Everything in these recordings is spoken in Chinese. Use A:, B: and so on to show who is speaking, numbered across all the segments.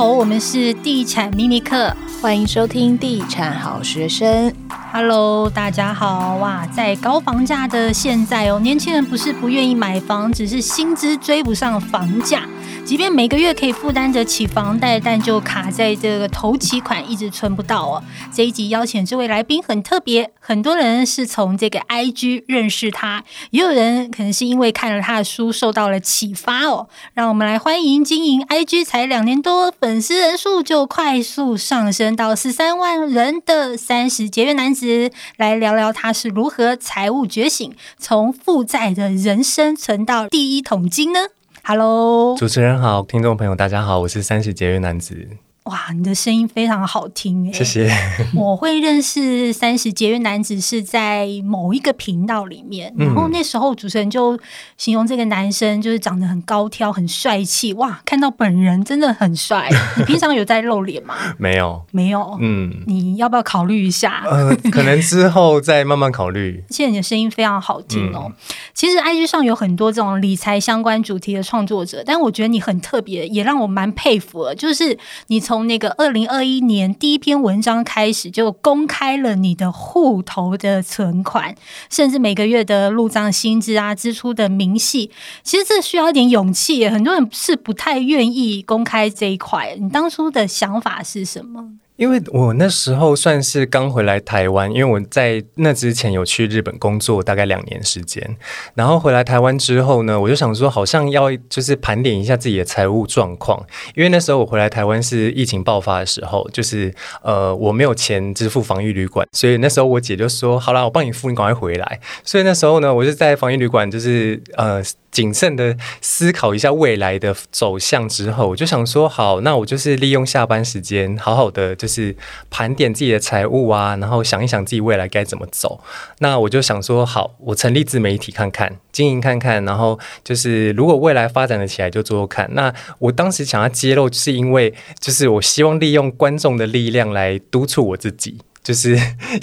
A: 好，我们是地产秘密课，
B: 欢迎收听地产好学生。
A: Hello，大家好哇！在高房价的现在哦，年轻人不是不愿意买房，只是薪资追不上房价。即便每个月可以负担得起房贷，但就卡在这个头期款一直存不到哦。这一集邀请这位来宾很特别，很多人是从这个 IG 认识他，也有人可能是因为看了他的书受到了启发哦。让我们来欢迎经营 IG 才两年多，粉丝人数就快速上升到十三万人的三十节约男子，来聊聊他是如何财务觉醒，从负债的人生存到第一桶金呢？Hello，
C: 主持人好，听众朋友大家好，我是三十节约男子。
A: 哇，你的声音非常好听哎！
C: 谢谢。
A: 我会认识三十节约男子是在某一个频道里面，然后那时候主持人就形容这个男生就是长得很高挑、很帅气。哇，看到本人真的很帅。你平常有在露脸吗？
C: 没有，
A: 没有。嗯，你要不要考虑一下？
C: 呃，可能之后再慢慢考虑。
A: 现在你的声音非常好听哦。嗯、其实 IG 上有很多这种理财相关主题的创作者，但我觉得你很特别，也让我蛮佩服的，就是你从从那个二零二一年第一篇文章开始，就公开了你的户头的存款，甚至每个月的入账薪资啊、支出的明细。其实这需要一点勇气，很多人是不太愿意公开这一块。你当初的想法是什么？
C: 因为我那时候算是刚回来台湾，因为我在那之前有去日本工作大概两年时间，然后回来台湾之后呢，我就想说好像要就是盘点一下自己的财务状况，因为那时候我回来台湾是疫情爆发的时候，就是呃我没有钱支付防疫旅馆，所以那时候我姐就说好啦，我帮你付，你赶快回来。所以那时候呢，我就在防疫旅馆就是呃。谨慎的思考一下未来的走向之后，我就想说，好，那我就是利用下班时间，好好的就是盘点自己的财务啊，然后想一想自己未来该怎么走。那我就想说，好，我成立自媒体看看，经营看看，然后就是如果未来发展的起来，就做做看。那我当时想要揭露，是因为就是我希望利用观众的力量来督促我自己，就是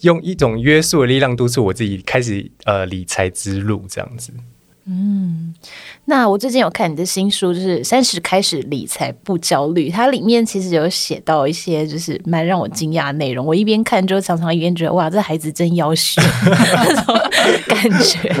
C: 用一种约束的力量督促我自己开始呃理财之路这样子。
B: 嗯，那我最近有看你的新书，就是三十开始理财不焦虑。它里面其实有写到一些就是蛮让我惊讶的内容。我一边看就常常一边觉得哇，这孩子真要学那种感觉。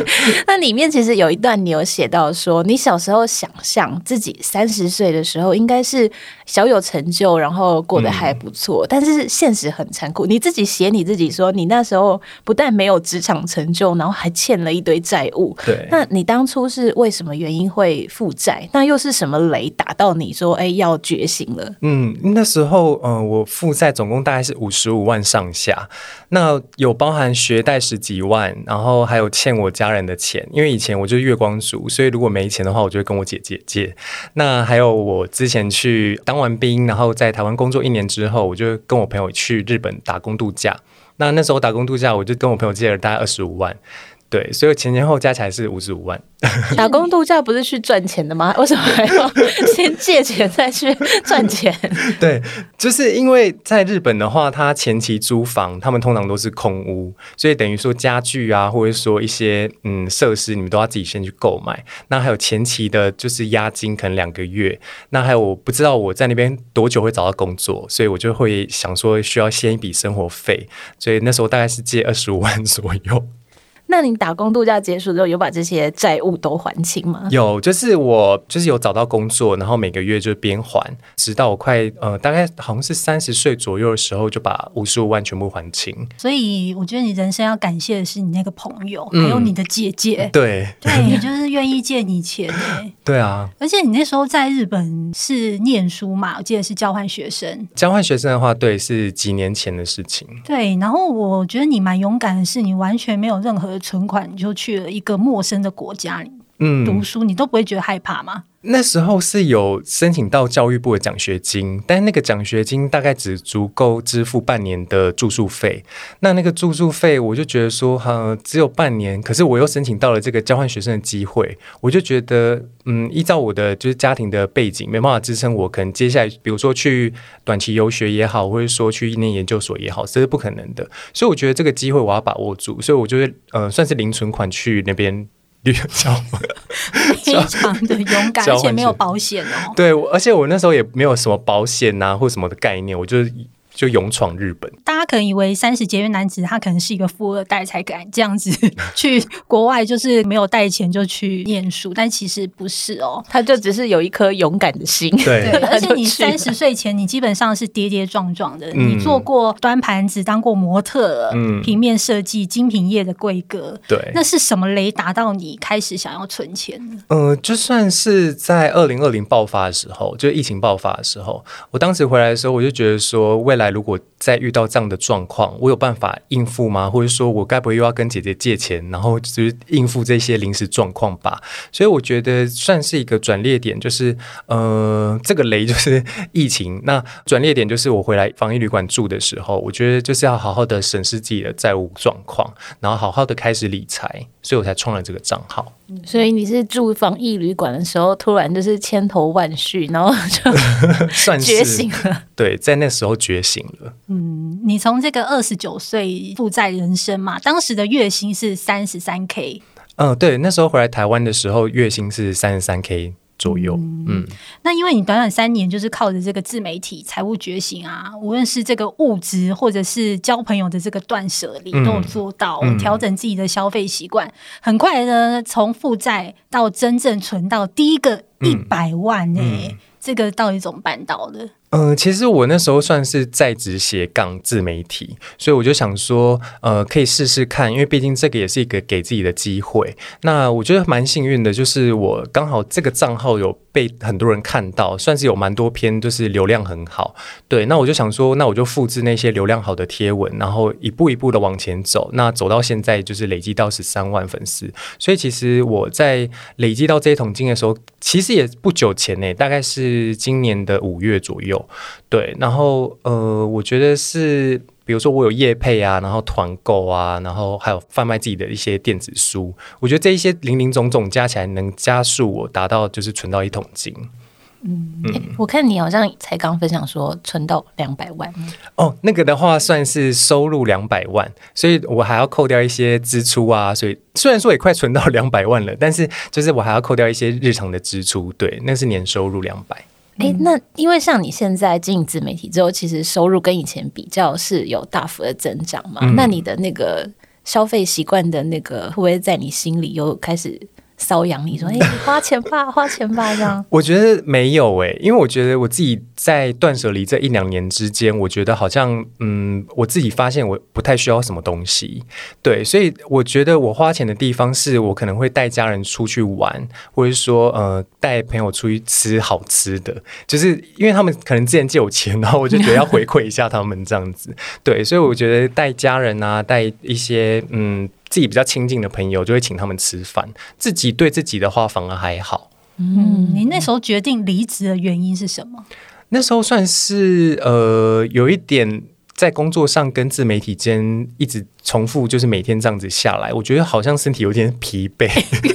B: 那里面其实有一段你有写到说，你小时候想象自己三十岁的时候应该是小有成就，然后过得还不错。嗯、但是现实很残酷，你自己写你自己说，你那时候不但没有职场成就，然后还欠了一堆债务。
C: 对，
B: 那你当初是为什么原因会负债？那又是什么雷打到你说，哎，要觉醒了？
C: 嗯，那时候，嗯、呃，我负债总共大概是五十五万上下，那有包含学贷十几万，然后还有欠我家人的钱。因为以前我就是月光族，所以如果没钱的话，我就会跟我姐姐借。那还有我之前去当完兵，然后在台湾工作一年之后，我就跟我朋友去日本打工度假。那那时候打工度假，我就跟我朋友借了大概二十五万。对，所以前前后加起来是五十五万。
B: 打工度假不是去赚钱的吗？为什么还要先借钱再去赚钱？
C: 对，就是因为在日本的话，他前期租房，他们通常都是空屋，所以等于说家具啊，或者说一些嗯设施，你们都要自己先去购买。那还有前期的，就是押金可能两个月。那还有我不知道我在那边多久会找到工作，所以我就会想说需要先一笔生活费，所以那时候大概是借二十五万左右。
B: 那你打工度假结束之后，有把这些债务都还清吗？
C: 有，就是我就是有找到工作，然后每个月就边还，直到我快呃大概好像是三十岁左右的时候，就把五十五万全部还清。
A: 所以我觉得你人生要感谢的是你那个朋友，嗯、还有你的姐姐。
C: 对，
A: 对，你就是愿意借你钱哎。
C: 对啊，
A: 而且你那时候在日本是念书嘛，我记得是交换学生。
C: 交换学生的话，对，是几年前的事情。
A: 对，然后我觉得你蛮勇敢的是，你完全没有任何。存款你就去了一个陌生的国家里读书，嗯、你都不会觉得害怕吗？
C: 那时候是有申请到教育部的奖学金，但那个奖学金大概只足够支付半年的住宿费。那那个住宿费，我就觉得说，哈，只有半年。可是我又申请到了这个交换学生的机会，我就觉得，嗯，依照我的就是家庭的背景，没办法支撑我，可能接下来，比如说去短期游学也好，或者说去一年研究所也好，这是不可能的。所以我觉得这个机会我要把握住，所以我就会呃，算是零存款去那边。旅游交换，
A: 非常的勇敢，而且没有保险哦。
C: 对，而且我那时候也没有什么保险啊或什么的概念，我就。就勇闯日本，
A: 大家可能以为三十节约男子他可能是一个富二代才敢这样子 去国外，就是没有带钱就去念书，但其实不是哦，
B: 他就只是有一颗勇敢的心。
C: 对，
A: 对，而且你三十岁前，你基本上是跌跌撞撞的，嗯、你做过端盘子，当过模特，嗯，平面设计，精品业的贵哥，
C: 对，
A: 那是什么雷打到你开始想要存钱呢？
C: 嗯、呃，就算是在二零二零爆发的时候，就疫情爆发的时候，我当时回来的时候，我就觉得说未来。如果再遇到这样的状况，我有办法应付吗？或者说我该不会又要跟姐姐借钱，然后就是应付这些临时状况吧？所以我觉得算是一个转捩点，就是呃，这个雷就是 疫情。那转捩点就是我回来防疫旅馆住的时候，我觉得就是要好好的审视自己的债务状况，然后好好的开始理财，所以我才创了这个账号。
B: 所以你是住防疫旅馆的时候，突然就是千头万绪，然后就
C: 算
B: 觉醒了。
C: 对，在那时候觉醒了。
A: 嗯，你从这个二十九岁负债人生嘛，当时的月薪是三十三 K。
C: 嗯，对，那时候回来台湾的时候，月薪是三十三 K。左右，嗯，
A: 那因为你短短三年就是靠着这个自媒体财务觉醒啊，无论是这个物质或者是交朋友的这个断舍离都有做到，调、嗯、整自己的消费习惯，嗯、很快的从负债到真正存到第一个一百万呢、欸，嗯、这个到底怎么办到的？
C: 嗯、其实我那时候算是在职斜杠自媒体，所以我就想说，呃，可以试试看，因为毕竟这个也是一个给自己的机会。那我觉得蛮幸运的，就是我刚好这个账号有被很多人看到，算是有蛮多篇，就是流量很好。对，那我就想说，那我就复制那些流量好的贴文，然后一步一步的往前走。那走到现在，就是累积到十三万粉丝。所以其实我在累积到这一桶金的时候，其实也不久前呢，大概是今年的五月左右。对，然后呃，我觉得是，比如说我有业配啊，然后团购啊，然后还有贩卖自己的一些电子书，我觉得这一些零零总总加起来，能加速我达到就是存到一桶金。
B: 嗯，嗯、欸，我看你好像才刚分享说存到两百万
C: 哦，那个的话算是收入两百万，所以我还要扣掉一些支出啊，所以虽然说也快存到两百万了，但是就是我还要扣掉一些日常的支出，对，那是年收入两百。
B: 哎、欸，那因为像你现在经营自媒体之后，其实收入跟以前比较是有大幅的增长嘛？嗯、那你的那个消费习惯的那个，会不会在你心里又开始？搔痒你说：“ 哎、欸，花钱吧，花钱吧。”这样，
C: 我觉得没有哎、欸，因为我觉得我自己在断舍离这一两年之间，我觉得好像嗯，我自己发现我不太需要什么东西，对，所以我觉得我花钱的地方是我可能会带家人出去玩，或者是说呃带朋友出去吃好吃的，就是因为他们可能之前借我钱，然后我就觉得要回馈一下他们这样子，对，所以我觉得带家人啊，带一些嗯。自己比较亲近的朋友就会请他们吃饭，自己对自己的话反而还好。
A: 嗯，你那时候决定离职的原因是什么？
C: 那时候算是呃有一点在工作上跟自媒体间一直。重复就是每天这样子下来，我觉得好像身体有点疲惫。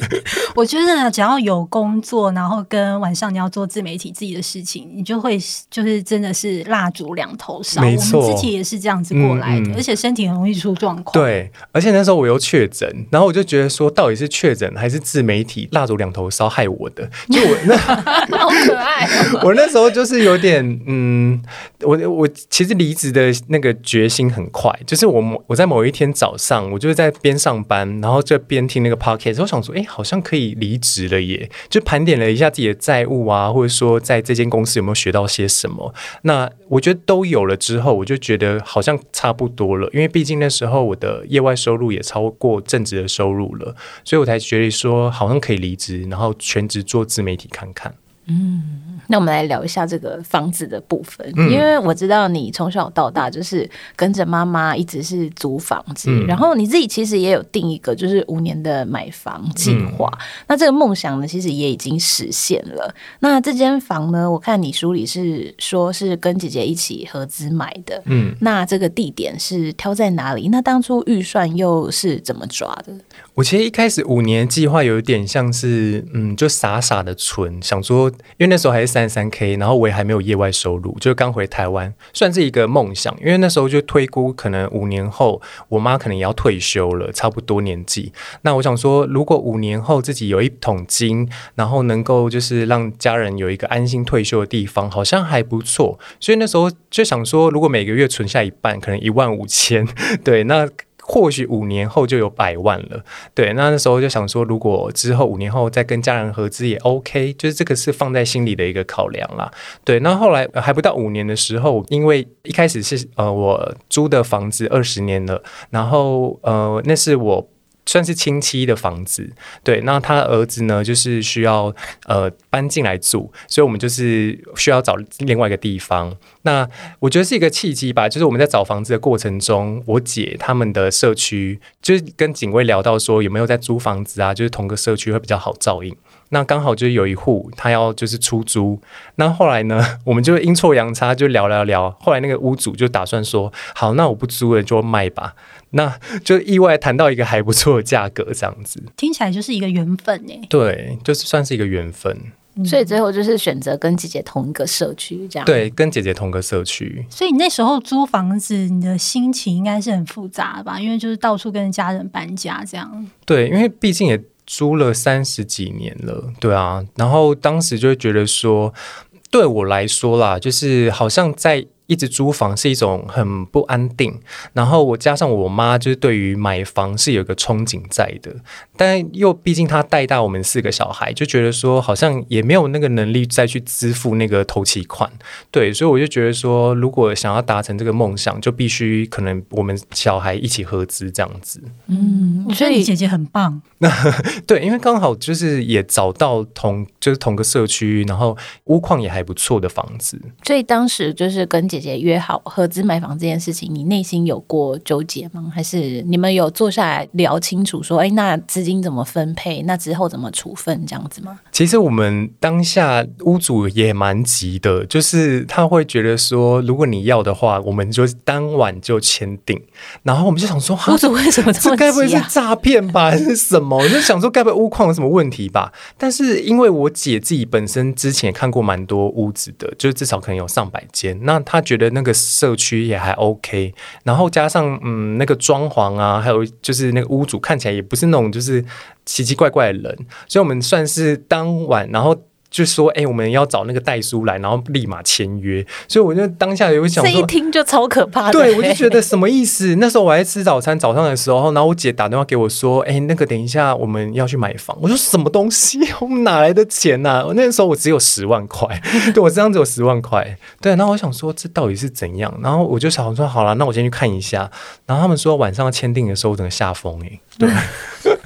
A: 我觉得只要有工作，然后跟晚上你要做自媒体自己的事情，你就会就是真的是蜡烛两头烧。没错，我们自己也是这样子过来的，嗯嗯、而且身体很容易出状况。
C: 对，而且那时候我又确诊，然后我就觉得说，到底是确诊还是自媒体蜡烛两头烧害我的？就我那
B: 好可爱、哦。
C: 我那时候就是有点嗯，我我其实离职的那个决心很快，就是我我在某一天。早上，我就是在边上班，然后就边听那个 podcast，我想说，哎、好像可以离职了耶！就盘点了一下自己的债务啊，或者说在这间公司有没有学到些什么。那我觉得都有了之后，我就觉得好像差不多了，因为毕竟那时候我的业外收入也超过正职的收入了，所以我才觉得说好像可以离职，然后全职做自媒体看看。
B: 嗯，那我们来聊一下这个房子的部分，嗯、因为我知道你从小到大就是跟着妈妈一直是租房子，嗯、然后你自己其实也有定一个就是五年的买房计划，嗯、那这个梦想呢，其实也已经实现了。那这间房呢，我看你书里是说是跟姐姐一起合资买的，嗯，那这个地点是挑在哪里？那当初预算又是怎么抓的？
C: 我其实一开始五年计划有一点像是，嗯，就傻傻的存，想说。因为那时候还是三十三 K，然后我也还没有业外收入，就刚回台湾，算是一个梦想。因为那时候就推估，可能五年后我妈可能也要退休了，差不多年纪。那我想说，如果五年后自己有一桶金，然后能够就是让家人有一个安心退休的地方，好像还不错。所以那时候就想说，如果每个月存下一半，可能一万五千，对，那。或许五年后就有百万了，对，那那时候就想说，如果之后五年后再跟家人合资也 OK，就是这个是放在心里的一个考量啦。对，那后来还不到五年的时候，因为一开始是呃我租的房子二十年了，然后呃那是我。算是亲戚的房子，对，那他儿子呢，就是需要呃搬进来住，所以我们就是需要找另外一个地方。那我觉得是一个契机吧，就是我们在找房子的过程中，我姐他们的社区就是跟警卫聊到说有没有在租房子啊，就是同个社区会比较好照应。那刚好就是有一户他要就是出租，那后来呢，我们就阴错阳差就聊聊聊，后来那个屋主就打算说，好，那我不租了就卖吧。那就意外谈到一个还不错的价格，这样子
A: 听起来就是一个缘分哎。
C: 对，就是算是一个缘分，
B: 嗯、所以最后就是选择跟姐姐同一个社区，这样。
C: 对，跟姐姐同个社区。
A: 所以你那时候租房子，你的心情应该是很复杂吧？因为就是到处跟家人搬家这样。
C: 对，因为毕竟也租了三十几年了，对啊。然后当时就会觉得说，对我来说啦，就是好像在。一直租房是一种很不安定，然后我加上我妈就是对于买房是有一个憧憬在的，但又毕竟她带大我们四个小孩，就觉得说好像也没有那个能力再去支付那个头期款，对，所以我就觉得说，如果想要达成这个梦想，就必须可能我们小孩一起合资这样子。
A: 嗯，我觉得你姐姐很棒。那
C: 对，因为刚好就是也找到同就是同个社区，然后屋况也还不错的房子，
B: 所以当时就是跟姐。姐姐约好合资买房这件事情，你内心有过纠结吗？还是你们有坐下来聊清楚，说，哎，那资金怎么分配？那之后怎么处分？这样子吗？
C: 其实我们当下屋主也蛮急的，就是他会觉得说，如果你要的话，我们就当晚就签订。然后我们就想说，
B: 屋主为什么这么急啊？这该
C: 不会是诈骗吧？还是什么？我就想说，该不会屋况有什么问题吧？但是因为我姐自己本身之前也看过蛮多屋子的，就是至少可能有上百间，那她。觉得那个社区也还 OK，然后加上嗯那个装潢啊，还有就是那个屋主看起来也不是那种就是奇奇怪怪的人，所以我们算是当晚然后。就说哎、欸，我们要找那个代书来，然后立马签约。所以我就当下有想，
B: 这一听就超可怕的。
C: 对，我就觉得什么意思？那时候我还在吃早餐，早上的时候，然后我姐打电话给我说，哎、欸，那个等一下我们要去买房。我说什么东西？我们哪来的钱呐、啊？我那时候我只有十万块，对我这样只有十万块。对，然后我想说这到底是怎样？然后我就想说好了，那我先去看一下。然后他们说晚上要签订的时候，我整个吓疯哎。对。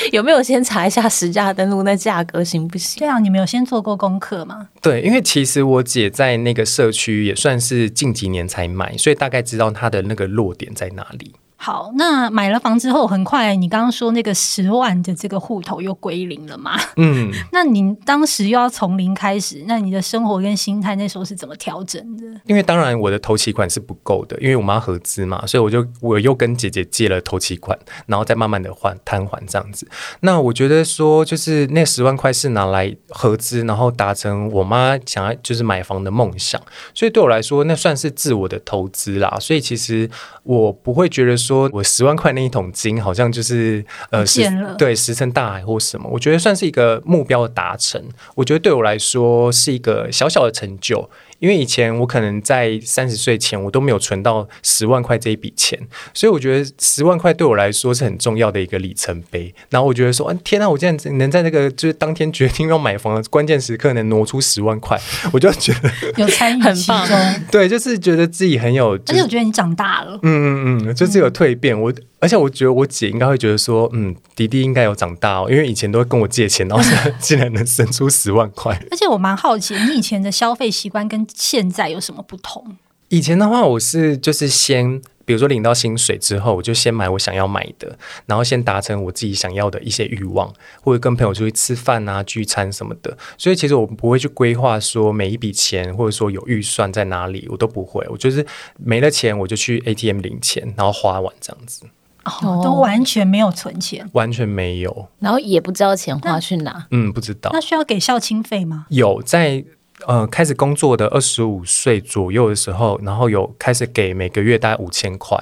B: 有没有先查一下实价登录那价格行不行？
A: 对啊，你们有先做过功课吗？
C: 对，因为其实我姐在那个社区也算是近几年才买，所以大概知道她的那个落点在哪里。
A: 好，那买了房之后，很快你刚刚说那个十万的这个户头又归零了嘛？嗯，那你当时又要从零开始，那你的生活跟心态那时候是怎么调整的？
C: 因为当然我的头期款是不够的，因为我妈合资嘛，所以我就我又跟姐姐借了头期款，然后再慢慢的还摊还这样子。那我觉得说，就是那十万块是拿来合资，然后达成我妈想要就是买房的梦想，所以对我来说，那算是自我的投资啦。所以其实我不会觉得说。我十万块那一桶金好像就是呃，对，石沉大海或什么，我觉得算是一个目标的达成。我觉得对我来说是一个小小的成就。因为以前我可能在三十岁前，我都没有存到十万块这一笔钱，所以我觉得十万块对我来说是很重要的一个里程碑。然后我觉得说，啊，天啊，我竟然能在那个就是当天决定要买房的关键时刻能挪出十万块，我就觉得
A: 有参与其中。
C: 对，就是觉得自己很有，
A: 而且我觉得你长大了。
C: 嗯嗯嗯，就是有蜕变。我。而且我觉得我姐应该会觉得说，嗯，迪迪应该有长大哦，因为以前都会跟我借钱，然后现在竟然能省出十万块。
A: 而且我蛮好奇，你以前的消费习惯跟现在有什么不同？
C: 以前的话，我是就是先，比如说领到薪水之后，我就先买我想要买的，然后先达成我自己想要的一些欲望，或者跟朋友出去吃饭啊、聚餐什么的。所以其实我不会去规划说每一笔钱，或者说有预算在哪里，我都不会。我就是没了钱，我就去 ATM 领钱，然后花完这样子。
A: 哦，都完全没有存钱，
C: 完全没有，
B: 然后也不知道钱花去哪。
C: 嗯，不知道。
A: 那需要给孝亲费吗？
C: 有，在呃开始工作的二十五岁左右的时候，然后有开始给每个月大概五千块。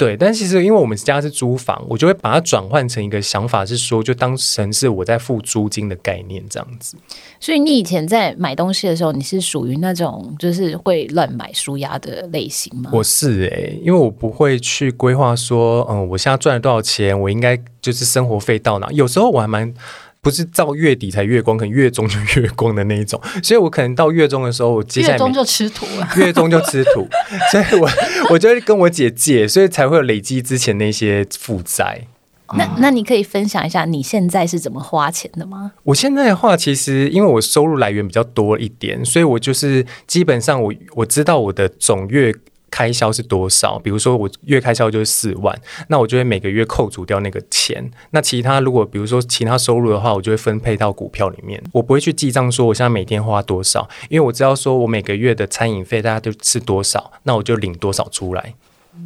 C: 对，但其实因为我们家是租房，我就会把它转换成一个想法，是说就当成是我在付租金的概念这样子。
B: 所以你以前在买东西的时候，你是属于那种就是会乱买纾压的类型吗？
C: 我是诶、欸，因为我不会去规划说，嗯，我现在赚了多少钱，我应该就是生活费到哪。有时候我还蛮。不是到月底才月光，可能月中就月光的那一种，所以我可能到月中的时候，我接下来
A: 月中就吃土了，
C: 月中就吃土，所以我我就会跟我姐借，所以才会有累积之前那些负债。
B: 那那你可以分享一下你现在是怎么花钱的吗？
C: 我现在的话，其实因为我收入来源比较多一点，所以我就是基本上我我知道我的总月。开销是多少？比如说我月开销就是四万，那我就会每个月扣除掉那个钱。那其他如果比如说其他收入的话，我就会分配到股票里面。我不会去记账说我现在每天花多少，因为我知道说我每个月的餐饮费大家都吃多少，那我就领多少出来。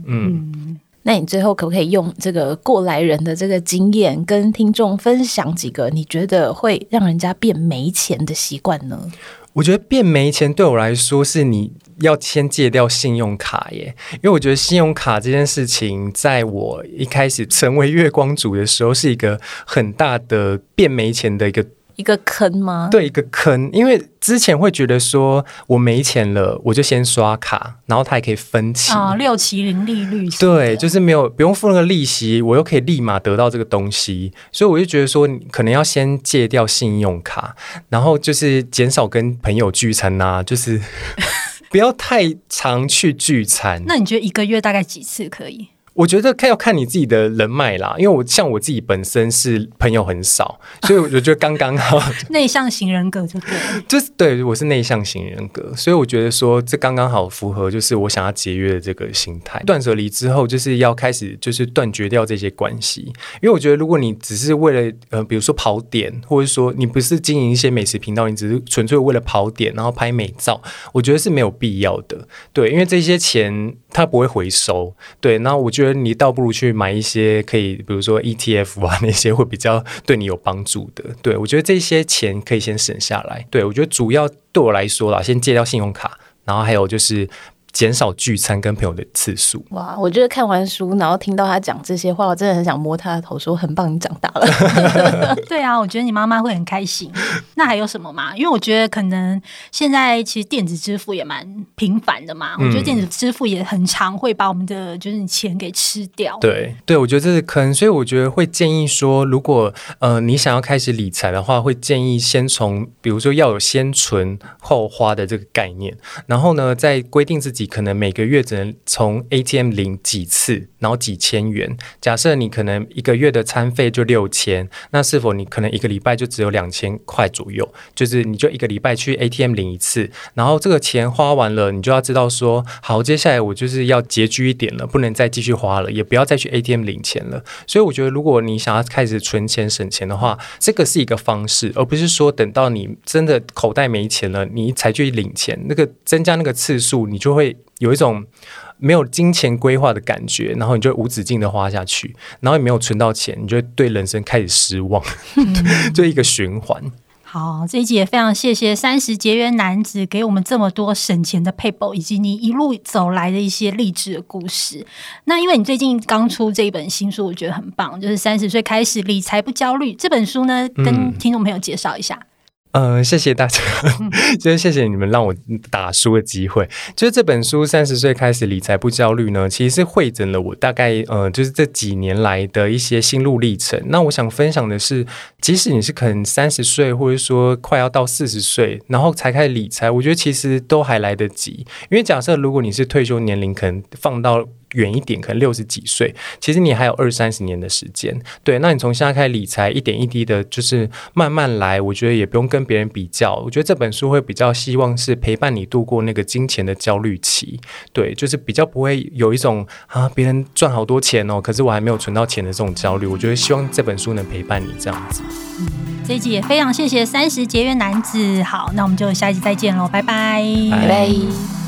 C: 嗯，
B: 嗯，那你最后可不可以用这个过来人的这个经验，跟听众分享几个你觉得会让人家变没钱的习惯呢？
C: 我觉得变没钱对我来说是你。要先戒掉信用卡耶，因为我觉得信用卡这件事情，在我一开始成为月光族的时候，是一个很大的变没钱的一个。
B: 一个坑吗？
C: 对，一个坑。因为之前会觉得说我没钱了，我就先刷卡，然后它还可以分期
A: 啊、哦，六期零利率。
C: 对，就是没有不用付那个利息，我又可以立马得到这个东西，所以我就觉得说，可能要先戒掉信用卡，然后就是减少跟朋友聚餐呐、啊，就是 不要太常去聚餐。
A: 那你觉得一个月大概几次可以？
C: 我觉得看要看你自己的人脉啦，因为我像我自己本身是朋友很少，所以我觉得刚刚好。
A: 内向型人格就对了，
C: 就是对，我是内向型人格，所以我觉得说这刚刚好符合，就是我想要节约的这个心态。断舍离之后，就是要开始就是断绝掉这些关系，因为我觉得如果你只是为了呃，比如说跑点，或者说你不是经营一些美食频道，你只是纯粹为了跑点然后拍美照，我觉得是没有必要的。对，因为这些钱它不会回收。对，那我觉得。觉得你倒不如去买一些可以，比如说 ETF 啊，那些会比较对你有帮助的。对，我觉得这些钱可以先省下来。对，我觉得主要对我来说啦，先戒掉信用卡，然后还有就是。减少聚餐跟朋友的次数。
B: 哇，我觉得看完书，然后听到他讲这些话，我真的很想摸他的头，说很棒，你长大了。
A: 对啊，我觉得你妈妈会很开心。那还有什么吗？因为我觉得可能现在其实电子支付也蛮频繁的嘛。嗯、我觉得电子支付也很常会把我们的就是你钱给吃掉。
C: 对对，我觉得这是坑，所以我觉得会建议说，如果呃你想要开始理财的话，会建议先从比如说要有先存后花的这个概念，然后呢再规定自己。可能每个月只能从 ATM 领几次，然后几千元。假设你可能一个月的餐费就六千，那是否你可能一个礼拜就只有两千块左右？就是你就一个礼拜去 ATM 领一次，然后这个钱花完了，你就要知道说，好，接下来我就是要拮据一点了，不能再继续花了，也不要再去 ATM 领钱了。所以我觉得，如果你想要开始存钱省钱的话，这个是一个方式，而不是说等到你真的口袋没钱了，你才去领钱。那个增加那个次数，你就会。有一种没有金钱规划的感觉，然后你就无止境的花下去，然后也没有存到钱，你就会对人生开始失望，嗯、就一个循环。
A: 好，这一集也非常谢谢三十节约男子给我们这么多省钱的撇步，以及你一路走来的一些励志的故事。那因为你最近刚出这一本新书，我觉得很棒，就是三十岁开始理财不焦虑这本书呢，跟听众朋友介绍一下。嗯
C: 嗯、呃，谢谢大家，就是谢谢你们让我打书的机会。就是这本书《三十岁开始理财不焦虑》呢，其实是汇整了我大概呃，就是这几年来的一些心路历程。那我想分享的是，即使你是可能三十岁，或者说快要到四十岁，然后才开始理财，我觉得其实都还来得及。因为假设如果你是退休年龄，可能放到。远一点，可能六十几岁，其实你还有二三十年的时间。对，那你从现在开始理财，一点一滴的，就是慢慢来。我觉得也不用跟别人比较。我觉得这本书会比较希望是陪伴你度过那个金钱的焦虑期。对，就是比较不会有一种啊，别人赚好多钱哦，可是我还没有存到钱的这种焦虑。我觉得希望这本书能陪伴你这样子。
A: 这一集也非常谢谢三十节约男子。好，那我们就下一集再见喽，拜拜，拜拜。